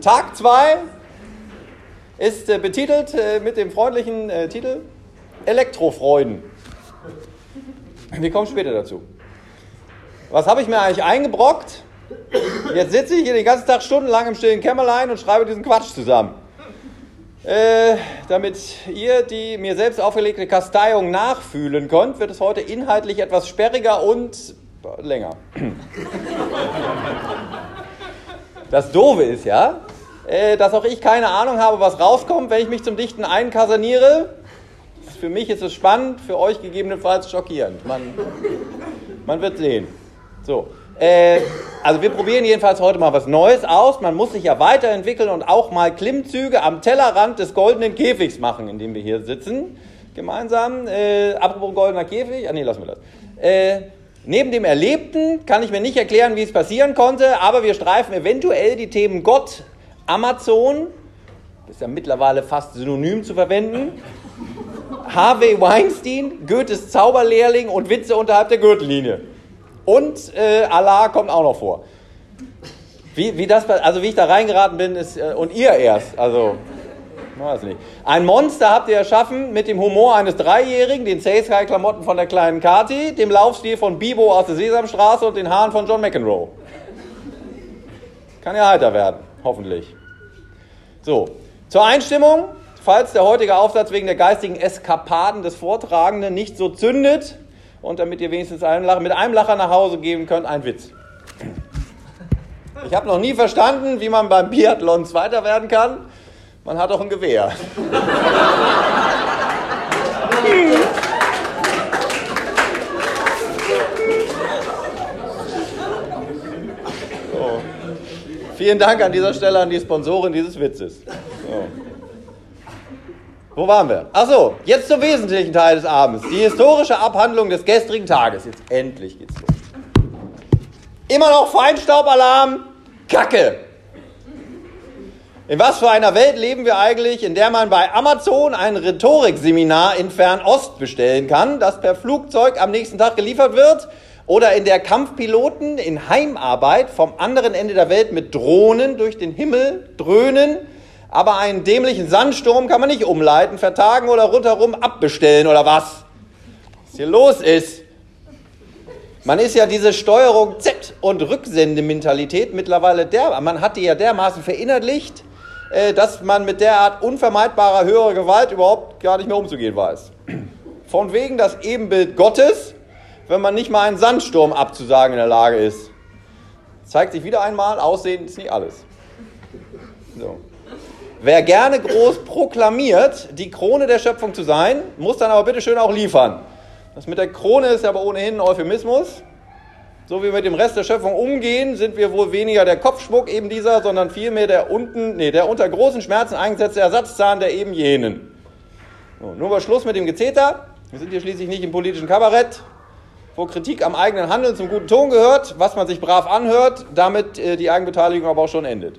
Tag 2 ist äh, betitelt äh, mit dem freundlichen äh, Titel Elektrofreuden. Wir kommen später dazu. Was habe ich mir eigentlich eingebrockt? Jetzt sitze ich hier den ganzen Tag stundenlang im stillen Kämmerlein und schreibe diesen Quatsch zusammen. Äh, damit ihr die mir selbst auferlegte Kasteiung nachfühlen könnt, wird es heute inhaltlich etwas sperriger und länger. Das Doofe ist ja, äh, dass auch ich keine Ahnung habe, was rauskommt, wenn ich mich zum Dichten einkasaniere. Für mich ist es spannend, für euch gegebenenfalls schockierend. Man, man wird sehen. So. Äh, also wir probieren jedenfalls heute mal was Neues aus. Man muss sich ja weiterentwickeln und auch mal Klimmzüge am Tellerrand des goldenen Käfigs machen, in dem wir hier sitzen. Gemeinsam. Äh, apropos goldener Käfig. Ah nee, lassen wir das. Äh, neben dem Erlebten kann ich mir nicht erklären, wie es passieren konnte, aber wir streifen eventuell die Themen Gott, Amazon, das ist ja mittlerweile fast synonym zu verwenden, Harvey Weinstein, Goethes Zauberlehrling und Witze unterhalb der Gürtellinie. Und äh, Allah kommt auch noch vor. Wie, wie, das, also wie ich da reingeraten bin, ist, äh, und ihr erst, also, weiß nicht. Ein Monster habt ihr erschaffen mit dem Humor eines Dreijährigen, den Sky-Klamotten von der kleinen Kati, dem Laufstil von Bibo aus der Sesamstraße und den Haaren von John McEnroe. Kann ja heiter werden, hoffentlich. So, zur Einstimmung, falls der heutige Aufsatz wegen der geistigen Eskapaden des Vortragenden nicht so zündet, und damit ihr wenigstens einen Lacher, mit einem Lacher nach Hause gehen könnt, ein Witz. Ich habe noch nie verstanden, wie man beim Biathlon Zweiter werden kann. Man hat doch ein Gewehr. Vielen Dank an dieser Stelle an die Sponsorin dieses Witzes. So. Wo waren wir? Achso, jetzt zum wesentlichen Teil des Abends. Die historische Abhandlung des gestrigen Tages. Jetzt endlich geht's los. Immer noch Feinstaubalarm. Kacke. In was für einer Welt leben wir eigentlich, in der man bei Amazon ein Rhetorikseminar in Fernost bestellen kann, das per Flugzeug am nächsten Tag geliefert wird? Oder in der Kampfpiloten in Heimarbeit vom anderen Ende der Welt mit Drohnen durch den Himmel dröhnen? aber einen dämlichen Sandsturm kann man nicht umleiten, vertagen oder rundherum abbestellen oder was? Was hier los ist. Man ist ja diese Steuerung Z und Rücksendementalität mittlerweile der, man hat die ja dermaßen verinnerlicht, äh, dass man mit derart unvermeidbarer höherer Gewalt überhaupt gar nicht mehr umzugehen weiß. Von wegen das Ebenbild Gottes, wenn man nicht mal einen Sandsturm abzusagen in der Lage ist. Zeigt sich wieder einmal, Aussehen ist nicht alles. So. Wer gerne groß proklamiert, die Krone der Schöpfung zu sein, muss dann aber bitte schön auch liefern. Das mit der Krone ist aber ohnehin ein Euphemismus. So wie wir mit dem Rest der Schöpfung umgehen, sind wir wohl weniger der Kopfschmuck eben dieser, sondern vielmehr der unten, nee, der unter großen Schmerzen eingesetzte Ersatzzahn der eben jenen. So, nur mal Schluss mit dem Gezeter. Wir sind hier schließlich nicht im politischen Kabarett, wo Kritik am eigenen Handeln zum guten Ton gehört, was man sich brav anhört, damit äh, die Eigenbeteiligung aber auch schon endet.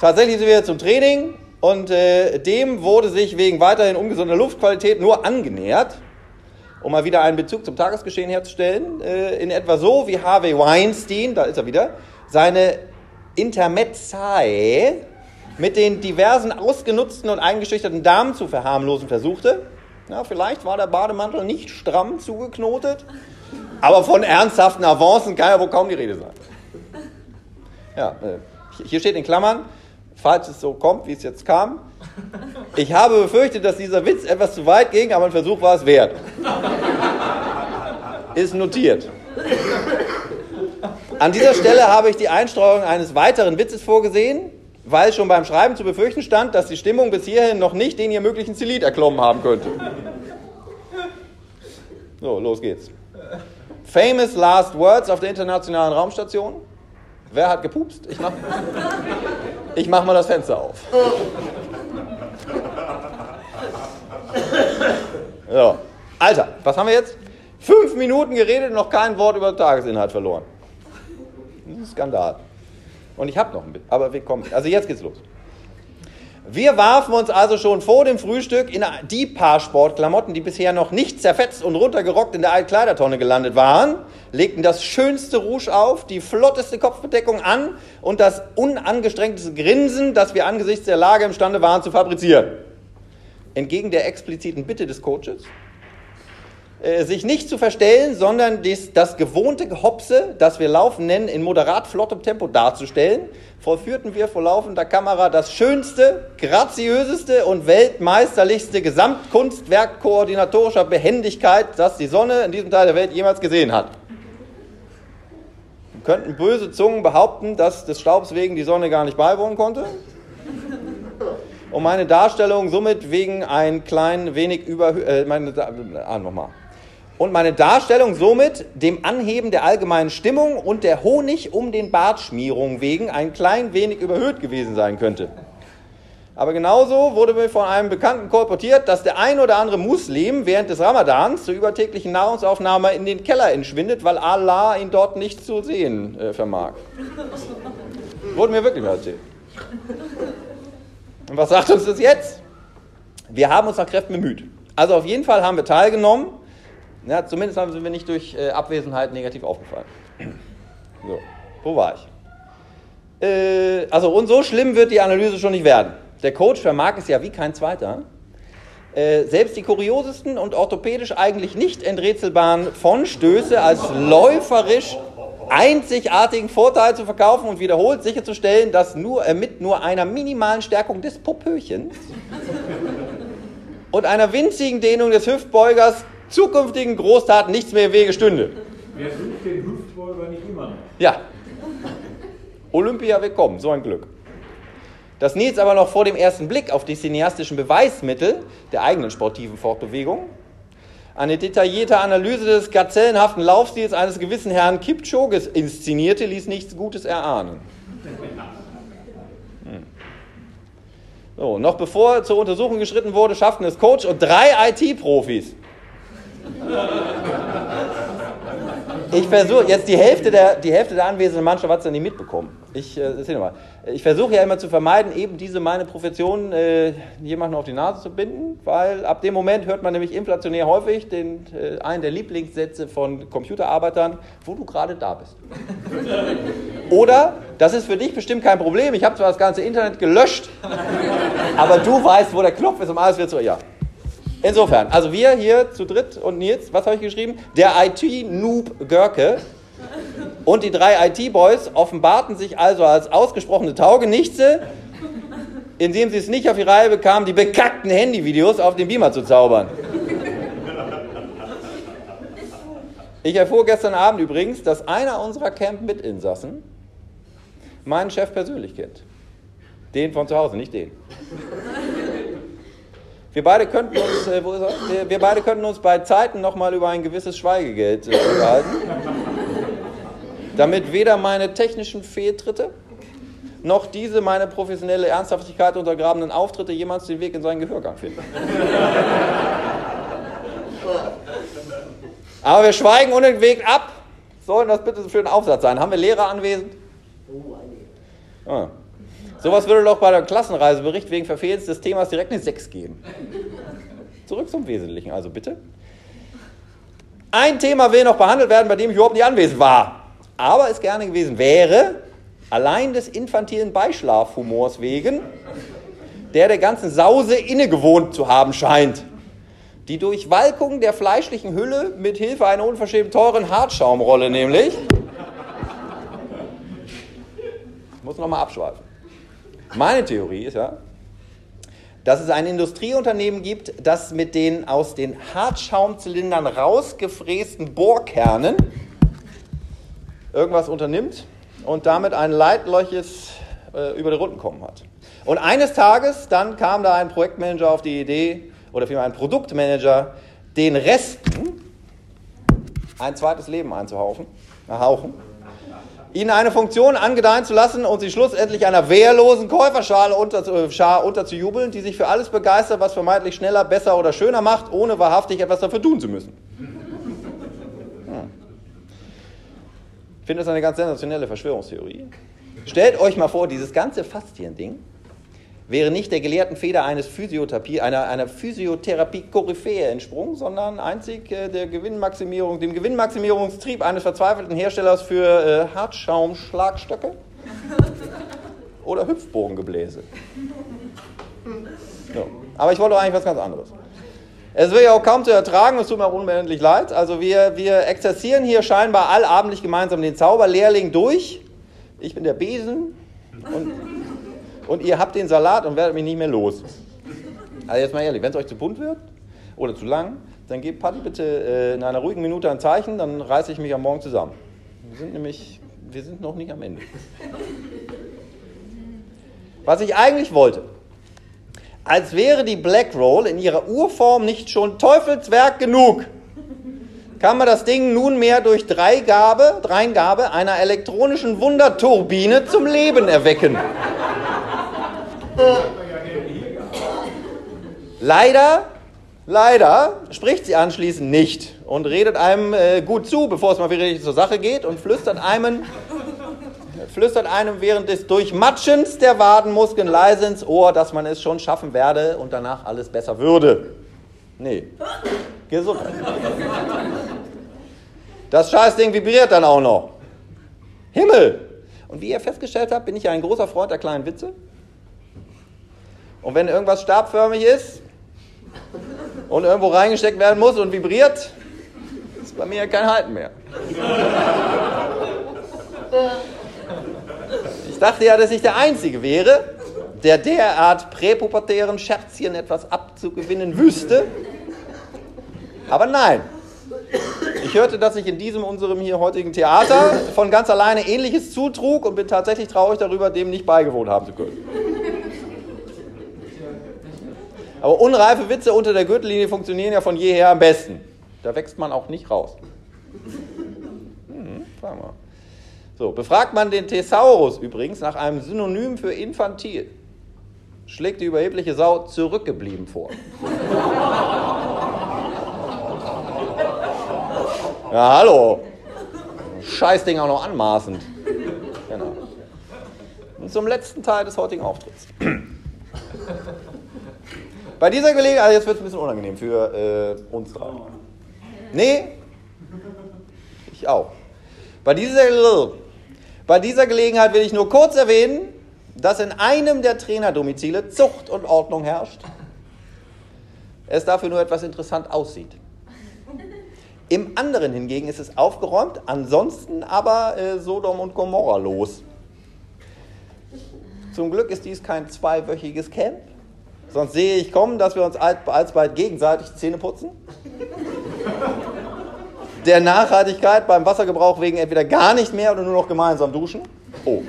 Tatsächlich sind wir zum Training und äh, dem wurde sich wegen weiterhin ungesunder Luftqualität nur angenähert, um mal wieder einen Bezug zum Tagesgeschehen herzustellen, äh, in etwa so wie Harvey Weinstein, da ist er wieder, seine Intermezzae mit den diversen ausgenutzten und eingeschüchterten Damen zu verharmlosen versuchte. Ja, vielleicht war der Bademantel nicht stramm zugeknotet, aber von ernsthaften Avancen kann ja wohl kaum die Rede sein. Ja, äh, hier steht in Klammern, falls es so kommt, wie es jetzt kam. Ich habe befürchtet, dass dieser Witz etwas zu weit ging, aber ein Versuch war es wert. Ist notiert. An dieser Stelle habe ich die Einstreuung eines weiteren Witzes vorgesehen, weil schon beim Schreiben zu befürchten stand, dass die Stimmung bis hierhin noch nicht den ihr möglichen Zenit erklommen haben könnte. So, los geht's. Famous Last Words auf der Internationalen Raumstation. Wer hat gepupst? Ich mach, ich mach mal das Fenster auf. So. Alter, was haben wir jetzt? Fünf Minuten geredet und noch kein Wort über den Tagesinhalt verloren. Das ist ein Skandal. Und ich habe noch ein bisschen, aber wir kommen. Also jetzt geht's los. Wir warfen uns also schon vor dem Frühstück in die paar Sportklamotten, die bisher noch nicht zerfetzt und runtergerockt in der Altkleidertonne gelandet waren, legten das schönste Rouge auf, die flotteste Kopfbedeckung an und das unangestrengteste Grinsen, das wir angesichts der Lage imstande waren zu fabrizieren. Entgegen der expliziten Bitte des Coaches äh, sich nicht zu verstellen, sondern dies, das gewohnte Gehopse, das wir Laufen nennen, in moderat flottem Tempo darzustellen, vollführten wir vor laufender Kamera das schönste, graziöseste und weltmeisterlichste Gesamtkunstwerk koordinatorischer Behendigkeit, das die Sonne in diesem Teil der Welt jemals gesehen hat. Könnten böse Zungen behaupten, dass des Staubs wegen die Sonne gar nicht beiwohnen konnte? Und meine Darstellung somit wegen ein klein wenig über... Äh, meine, ah, nochmal und meine Darstellung somit dem Anheben der allgemeinen Stimmung und der Honig um den Bartschmierung wegen ein klein wenig überhöht gewesen sein könnte. Aber genauso wurde mir von einem Bekannten kolportiert, dass der ein oder andere Muslim während des Ramadans zur übertäglichen Nahrungsaufnahme in den Keller entschwindet, weil Allah ihn dort nicht zu sehen äh, vermag. Wurde mir wirklich erzählt. Und was sagt uns das jetzt? Wir haben uns nach Kräften bemüht. Also auf jeden Fall haben wir teilgenommen ja, zumindest sind wir nicht durch äh, Abwesenheit negativ aufgefallen. So, wo war ich? Äh, also, und so schlimm wird die Analyse schon nicht werden. Der Coach vermag es ja wie kein zweiter, äh, selbst die kuriosesten und orthopädisch eigentlich nicht enträtselbaren Vonstöße als läuferisch einzigartigen Vorteil zu verkaufen und wiederholt sicherzustellen, dass nur äh, mit nur einer minimalen Stärkung des Popöchens und einer winzigen Dehnung des Hüftbeugers zukünftigen Großtaten nichts mehr im Wege stünde. Wer sucht den Hüftbeuger nicht immer noch? Ja. Olympia willkommen, so ein Glück. Das Nils aber noch vor dem ersten Blick auf die cineastischen Beweismittel der eigenen sportiven Fortbewegung, eine detaillierte Analyse des gazellenhaften Laufstils eines gewissen Herrn Kipchoge inszenierte, ließ nichts Gutes erahnen. Hm. So, noch bevor zur Untersuchung geschritten wurde, schafften es Coach und drei IT-Profis, ich versuche, jetzt die Hälfte der, die Hälfte der anwesenden Mannschaft hat es ja nicht mitbekommen. Ich, äh, ich versuche ja immer zu vermeiden, eben diese meine Profession äh, jemanden auf die Nase zu binden, weil ab dem Moment hört man nämlich inflationär häufig den, äh, einen der Lieblingssätze von Computerarbeitern, wo du gerade da bist. Oder, das ist für dich bestimmt kein Problem, ich habe zwar das ganze Internet gelöscht, aber du weißt, wo der Knopf ist, um alles wieder zu... Ja, Insofern, also wir hier zu dritt und Nils, was habe ich geschrieben? Der IT-Noob Görke und die drei IT-Boys offenbarten sich also als ausgesprochene Taugenichtse, indem sie es nicht auf die Reihe bekamen, die bekackten Handyvideos auf den Beamer zu zaubern. Ich erfuhr gestern Abend übrigens, dass einer unserer Camp-Mitinsassen meinen Chef persönlich kennt. Den von zu Hause, nicht den. Wir beide könnten uns, äh, wo ist er? Wir, wir, beide könnten uns bei Zeiten nochmal über ein gewisses Schweigegeld äh, unterhalten, damit weder meine technischen Fehltritte noch diese meine professionelle Ernsthaftigkeit untergrabenen Auftritte jemals den Weg in seinen Gehörgang finden. Aber wir schweigen unentwegt ab. Sollen das bitte für einen Aufsatz sein? Haben wir Lehrer anwesend? Oh. Ah. Sowas würde doch bei der Klassenreisebericht wegen Verfehlens des Themas direkt eine 6 geben. Zurück zum Wesentlichen, also bitte. Ein Thema will noch behandelt werden, bei dem ich überhaupt nicht anwesend war, aber es gerne gewesen wäre, allein des infantilen Beischlafhumors wegen, der der ganzen Sause innegewohnt zu haben scheint. Die Durchwalkung der fleischlichen Hülle mit Hilfe einer unverschämt teuren Hartschaumrolle nämlich. Ich muss nochmal abschweifen. Meine Theorie ist ja, dass es ein Industrieunternehmen gibt, das mit den aus den Hartschaumzylindern rausgefrästen Bohrkernen irgendwas unternimmt und damit ein Leitloches äh, über die Runden kommen hat. Und eines Tages dann kam da ein Projektmanager auf die Idee, oder vielmehr ein Produktmanager, den Resten ein zweites Leben einzuhauchen, erhauchen ihnen eine Funktion angedeihen zu lassen und sie schlussendlich einer wehrlosen Käuferschale unter, äh, unterzujubeln, die sich für alles begeistert, was vermeintlich schneller, besser oder schöner macht, ohne wahrhaftig etwas dafür tun zu müssen. Hm. Ich finde das eine ganz sensationelle Verschwörungstheorie. Stellt euch mal vor, dieses ganze Faszien-Ding wäre nicht der gelehrten Feder eines Physiotherapie, einer, einer Physiotherapie-Koryphäe entsprungen, sondern einzig äh, der Gewinnmaximierung, dem Gewinnmaximierungstrieb eines verzweifelten Herstellers für äh, Hartschaumschlagstöcke oder Hüpfbogengebläse. So. Aber ich wollte eigentlich was ganz anderes. Es wird ja auch kaum zu ertragen, es tut mir auch unendlich leid. Also wir, wir exerzieren hier scheinbar allabendlich gemeinsam den Zauberlehrling durch. Ich bin der Besen und, und ihr habt den Salat und werdet mich nicht mehr los. Also jetzt mal ehrlich, wenn es euch zu bunt wird oder zu lang, dann gebt Patti bitte äh, in einer ruhigen Minute ein Zeichen, dann reiße ich mich am Morgen zusammen. Wir sind nämlich, wir sind noch nicht am Ende. Was ich eigentlich wollte, als wäre die Black Roll in ihrer Urform nicht schon Teufelswerk genug, kann man das Ding nunmehr durch Dreigabe, Dreingabe einer elektronischen Wunderturbine zum Leben erwecken. Leider, leider spricht sie anschließend nicht und redet einem äh, gut zu, bevor es mal wieder richtig zur Sache geht und flüstert einem flüstert einem während des Durchmatschens der Wadenmuskeln leise ins Ohr, dass man es schon schaffen werde und danach alles besser würde. Nee. Gesundheit. Das Scheißding vibriert dann auch noch. Himmel! Und wie ihr festgestellt habt, bin ich ja ein großer Freund der kleinen Witze. Und wenn irgendwas stabförmig ist und irgendwo reingesteckt werden muss und vibriert, ist bei mir kein Halten mehr. Ich dachte ja, dass ich der Einzige wäre, der derart präpubertären Scherzchen etwas abzugewinnen wüsste. Aber nein. Ich hörte, dass sich in diesem unserem hier heutigen Theater von ganz alleine Ähnliches zutrug und bin tatsächlich traurig darüber, dem nicht beigewohnt haben zu können. Aber unreife Witze unter der Gürtellinie funktionieren ja von jeher am besten. Da wächst man auch nicht raus. Hm, fragen wir. So, befragt man den Thesaurus übrigens nach einem Synonym für infantil, schlägt die überhebliche Sau zurückgeblieben vor. Ja, hallo. Scheißding auch noch anmaßend. Genau. Und zum letzten Teil des heutigen Auftritts. Bei dieser Gelegenheit, also jetzt wird es ein bisschen unangenehm für äh, uns drei. Nee, ich auch. Bei dieser bei dieser Gelegenheit will ich nur kurz erwähnen, dass in einem der Trainerdomizile Zucht und Ordnung herrscht. Es dafür nur etwas interessant aussieht. Im anderen hingegen ist es aufgeräumt, ansonsten aber äh, Sodom und Gomorra los. Zum Glück ist dies kein zweiwöchiges Camp, sonst sehe ich kommen, dass wir uns alsbald gegenseitig Zähne putzen der Nachhaltigkeit beim Wassergebrauch wegen entweder gar nicht mehr oder nur noch gemeinsam duschen. Oh.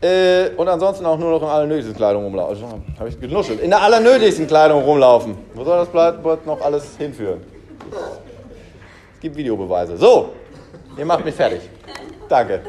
Äh, und ansonsten auch nur noch in allernötigsten Kleidung rumlaufen. Habe ich genuschelt. In der allernötigsten Kleidung rumlaufen. Wo soll das bleibt noch alles hinführen? Es gibt Videobeweise. So, ihr macht mich fertig. Danke.